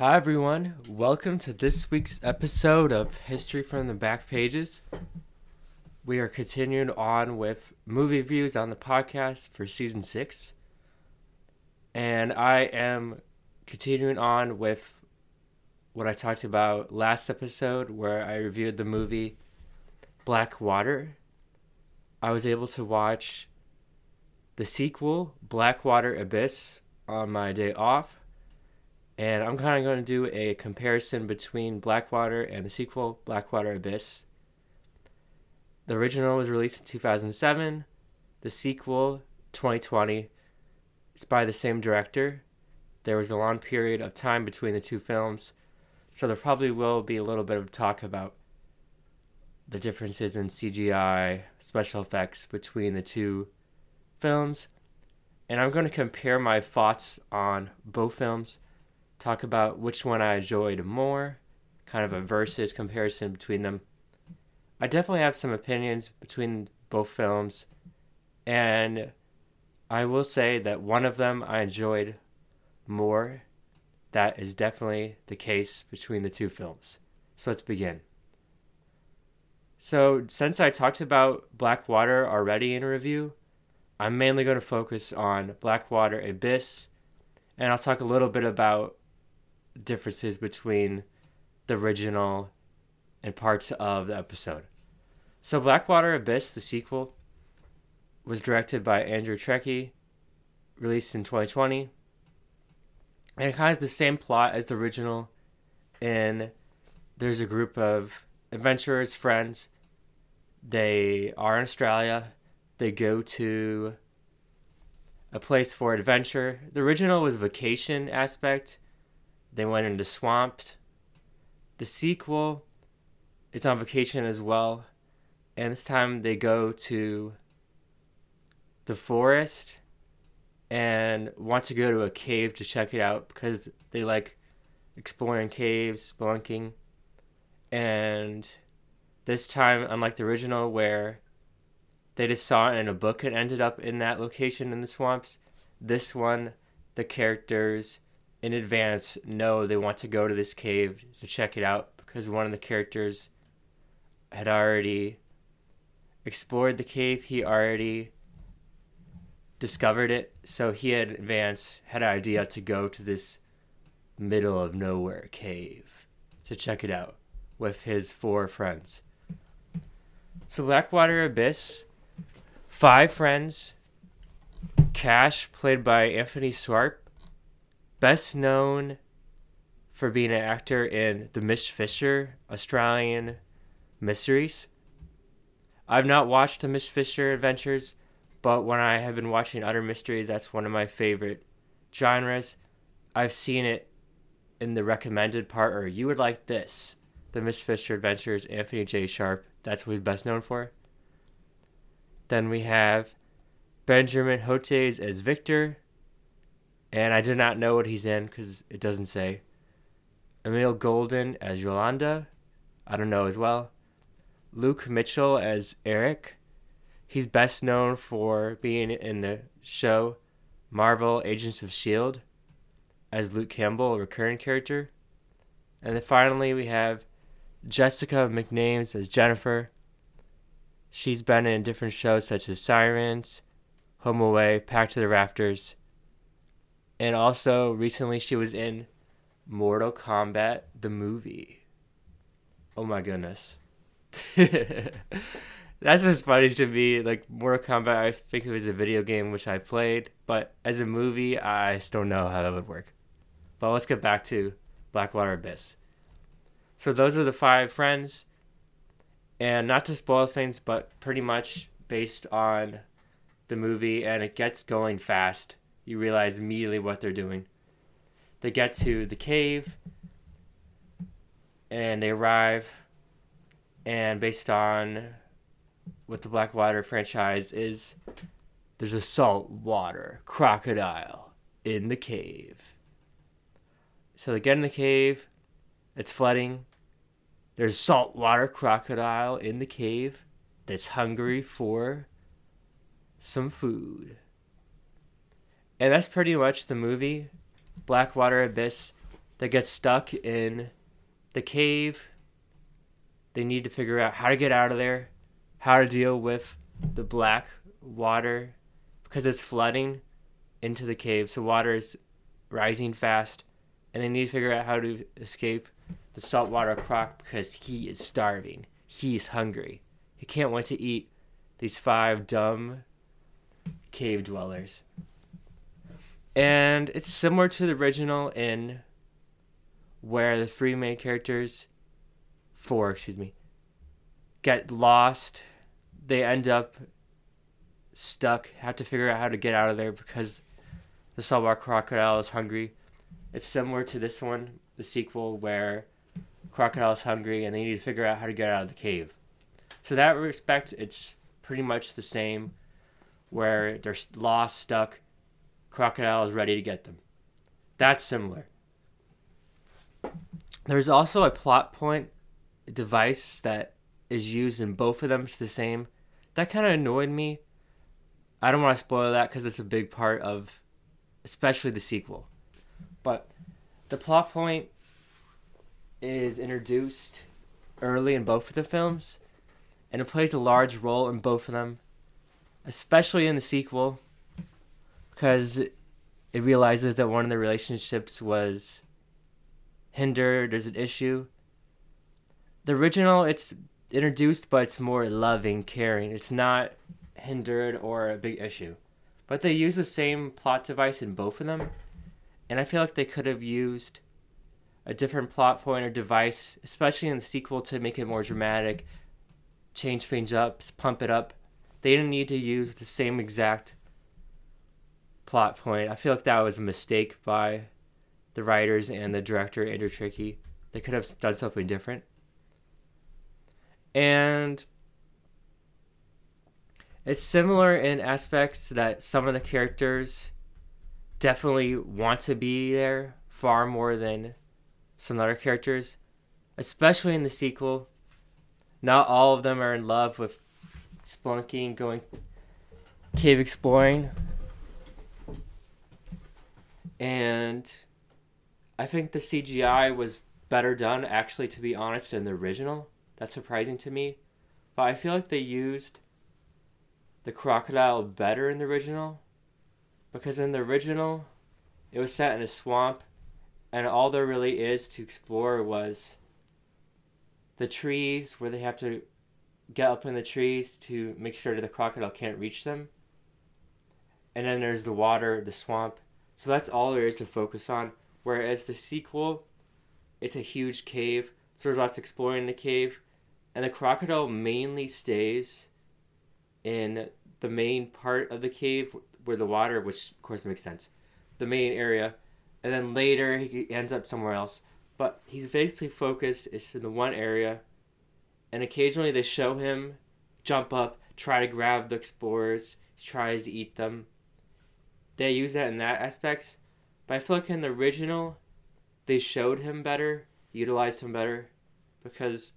Hi, everyone. Welcome to this week's episode of History from the Back Pages. We are continuing on with movie views on the podcast for season six. And I am continuing on with what I talked about last episode, where I reviewed the movie Black Water. I was able to watch the sequel, Blackwater Abyss, on my day off and I'm kind of going to do a comparison between Blackwater and the sequel, Blackwater Abyss. The original was released in 2007. The sequel, 2020. It's by the same director. There was a long period of time between the two films, so there probably will be a little bit of talk about the differences in CGI, special effects between the two films. And I'm going to compare my thoughts on both films talk about which one I enjoyed more, kind of a versus comparison between them. I definitely have some opinions between both films, and I will say that one of them I enjoyed more. That is definitely the case between the two films. So let's begin. So, since I talked about Blackwater already in a review, I'm mainly going to focus on Blackwater Abyss, and I'll talk a little bit about differences between the original and parts of the episode. So, Blackwater Abyss, the sequel, was directed by Andrew Traucki, released in 2020. And it has the same plot as the original. And there's a group of adventurers, friends. They are in Australia. They go to a place for adventure. The original was vacation aspect they went into swamps. The sequel is on vacation as well. And this time they go to the forest and want to go to a cave to check it out because they like exploring caves, spelunking. And this time, unlike the original, where they just saw it in a book and ended up in that location in the swamps, this one, the characters in advance know they want to go to this cave to check it out because one of the characters had already explored the cave. He already discovered it, so he had advanced had an idea to go to this middle of nowhere cave to check it out with his four friends. So Blackwater Abyss, five friends. Cash, played by Anthony Sharpe, best known for being an actor in the Miss Fisher Australian mysteries. I've not watched the Miss Fisher adventures, but when I have been watching other mysteries, that's one of my favorite genres. I've seen it in the recommended part, or you would like this. The Miss Fisher Adventures, Anthony J. Sharpe. That's what he's best known for. Then we have Benjamin Hoetjes as Victor, and I do not know what he's in because it doesn't say. Amali Golden as Yolanda, I don't know as well. Luke Mitchell as Eric. He's best known for being in the show Marvel Agents of S.H.I.E.L.D. as Luke Campbell, a recurring character. And then finally, we have Jessica McNamee as Jennifer. She's been in different shows such as Sirens, Home Away, Packed to the Rafters, and also, recently she was in Mortal Kombat, the movie. Oh my goodness. That's just funny to me. Like, Mortal Kombat, I think it was a video game which I played, but as a movie, I still don't know how that would work. But let's get back to Blackwater Abyss. So, those are the five friends. And not to spoil things, but pretty much based on the movie, and it gets going fast you realize immediately what they're doing. They get to the cave and they arrive, and based on what the Blackwater franchise is, there's a saltwater crocodile in the cave. So they get in the cave, it's flooding. There's a saltwater crocodile in the cave that's hungry for some food. And that's pretty much the movie. Blackwater Abyss that gets stuck in the cave. They need to figure out how to get out of there, how to deal with the black water because it's flooding into the cave. So water is rising fast, and they need to figure out how to escape the saltwater croc because he is starving. He's hungry. He can't wait to eat these five dumb cave dwellers. And it's similar to the original in where the three main characters, four, excuse me, get lost. They end up stuck, have to figure out how to get out of there because the saltwater crocodile is hungry. It's similar to this one, the sequel, where crocodile is hungry and they need to figure out how to get out of the cave. So that respect, it's pretty much the same, where they're lost, stuck. Crocodile is ready to get them. That's similar. There's also a plot point device that is used in both of them. It's the same. That kind of annoyed me. I don't want to spoil that because it's a big part of, especially the sequel. But the plot point is introduced early in both of the films, and it plays a large role in both of them, especially in the sequel, because it realizes that one of the relationships was hindered, there's an issue. The original, it's introduced, but it's more loving, caring. It's not hindered or a big issue. But they use the same plot device in both of them, and I feel like they could have used a different plot point or device, especially in the sequel, to make it more dramatic, change things up, pump it up. They didn't need to use the same exact plot point. I feel like that was a mistake by the writers and the director, Andrew Traucki. They could have done something different. And it's similar in aspects that some of the characters definitely want to be there far more than some other characters, especially in the sequel. Not all of them are in love with spelunking, going cave exploring. And I think the CGI was better done, actually, to be honest, in the original. That's surprising to me. But I feel like they used the crocodile better in the original. Because in the original, it was set in a swamp, and all there really is to explore was the trees, where they have to get up in the trees to make sure that the crocodile can't reach them. And then there's the water, the swamp. So that's all there is to focus on. Whereas the sequel, it's a huge cave, so there's lots exploring the cave, and the crocodile mainly stays in the main part of the cave where the water, which of course makes sense, the main area, and then later he ends up somewhere else. But he's basically focused is in the one area, and occasionally they show him jump up, try to grab the explorers, he tries to eat them. They use that in that aspect, but I feel like in the original, they showed him better, utilized him better, because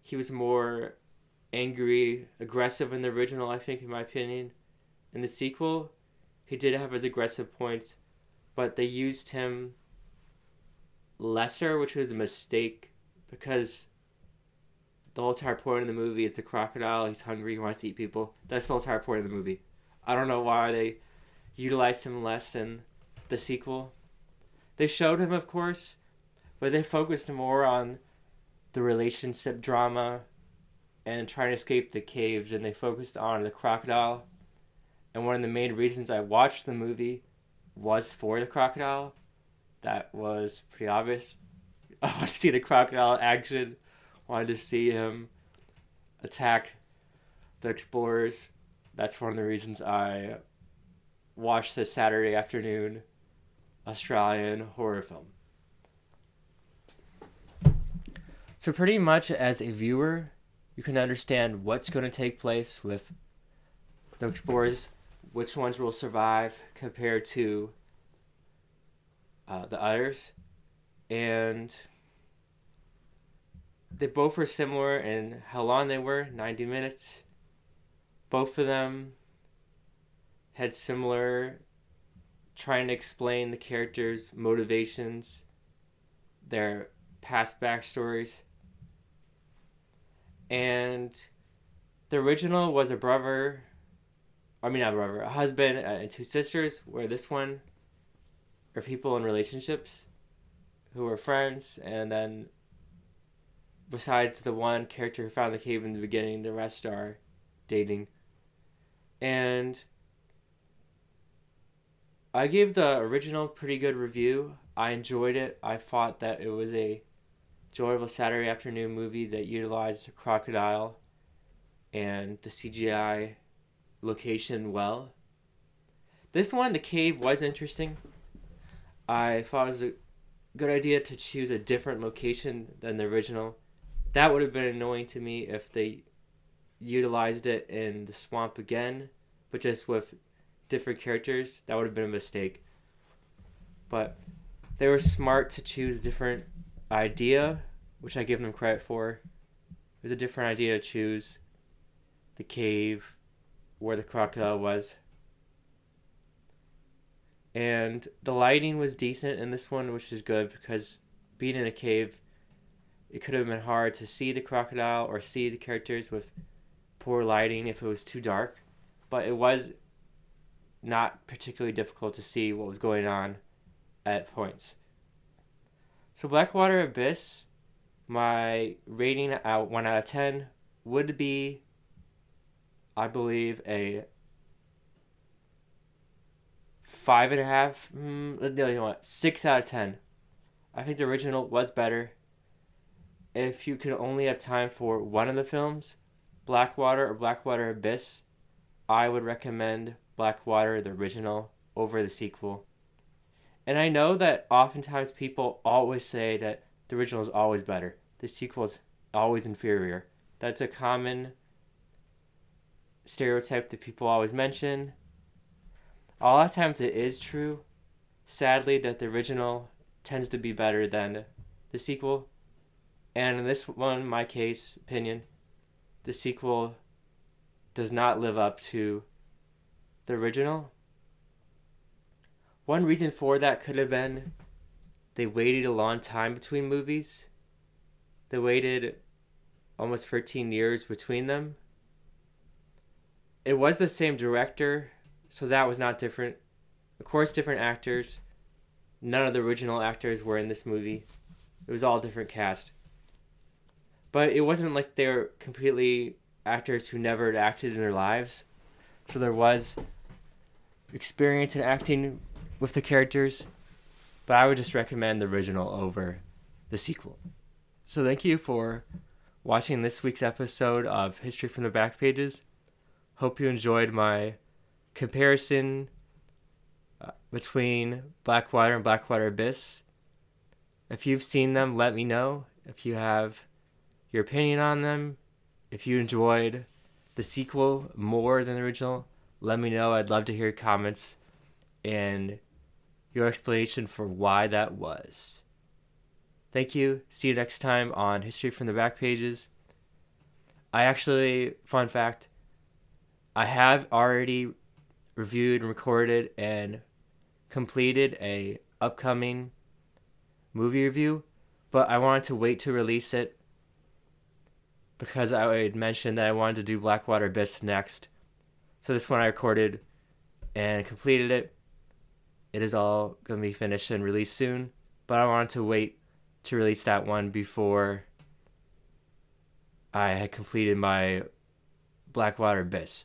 he was more angry, aggressive in the original, I think, in my opinion. In the sequel, he did have his aggressive points, but they used him lesser, which was a mistake because the whole entire point of the movie is the crocodile. He's hungry, he wants to eat people. That's the whole entire point of the movie. I don't know why they utilized him less in the sequel. They showed him, of course, but they focused more on the relationship drama and trying to escape the caves, and they focused on the crocodile. And one of the main reasons I watched the movie was for the crocodile. That was pretty obvious. I wanted to see the crocodile action. Wanted to see him attack the explorers. That's one of the reasons I watched this Saturday afternoon Australian horror film. So, pretty much as a viewer, you can understand what's going to take place with the explorers, which ones will survive compared to uh, the others. And they both were similar in how long they were 90 minutes. Both of them had similar trying to explain the characters' motivations their past backstories. And the original was a brother, I mean, not a brother, a husband and two sisters, where this one are people in relationships who are friends, and then besides the one character who found the cave in the beginning, the rest are dating. And I gave the original pretty good review. I enjoyed it. I thought that it was a enjoyable Saturday afternoon movie that utilized crocodile and the CGI location well. This one, the cave, was interesting. I thought it was a good idea to choose a different location than the original. That would have been annoying to me if they utilized it in the swamp again, but just with different characters. That would have been a mistake. But they were smart to choose different idea, which I give them credit for. It was a different idea to choose the cave where the crocodile was. And the lighting was decent in this one, which is good because being in a cave, it could have been hard to see the crocodile or see the characters with poor lighting if it was too dark. But it was not particularly difficult to see what was going on at points. So Blackwater Abyss, my rating out one out of ten would be, I believe, a five and a half. Mm, no, you know what? Six out of ten. I think the original was better. If you could only have time for one of the films, Blackwater or Blackwater Abyss, I would recommend Blackwater, the original, over the sequel. And I know that oftentimes people always say that the original is always better, the sequel is always inferior. That's a common stereotype that people always mention. A lot of times it is true, sadly, that the original tends to be better than the sequel. And in this one, my case opinion, the sequel does not live up to the original. One reason for that could have been they waited a long time between movies. They waited almost 13 years between them. It was the same director, so that was not different. Of course, different actors. None of the original actors were in this movie. It was all different cast. But it wasn't like they were completely actors who never acted in their lives. So there was experience in acting with the characters, but I would just recommend the original over the sequel. So thank you for watching this week's episode of History from the Back Pages. Hope you enjoyed my comparison uh, between Blackwater and Blackwater Abyss. If you've seen them, let me know. If you have your opinion on them, if you enjoyed the sequel more than the original, let me know. I'd love to hear comments and your explanation for why that was. Thank you. See you next time on History from the Back Pages. I actually, fun fact, I have already reviewed, recorded, and completed a upcoming movie review, but I wanted to wait to release it because I had mentioned that I wanted to do Blackwater Abyss next. So this one I recorded and completed it. It is all going to be finished and released soon, but I wanted to wait to release that one before I had completed my Blackwater Abyss.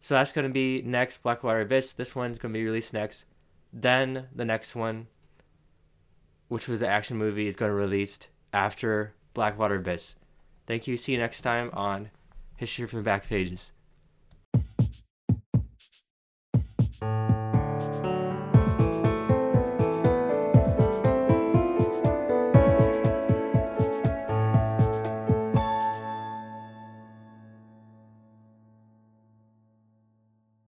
So that's going to be next Blackwater Abyss. This one's going to be released next. Then the next one, which was the action movie, is going to be released after Blackwater Abyss. Thank you. See you next time on History from the Back Pages.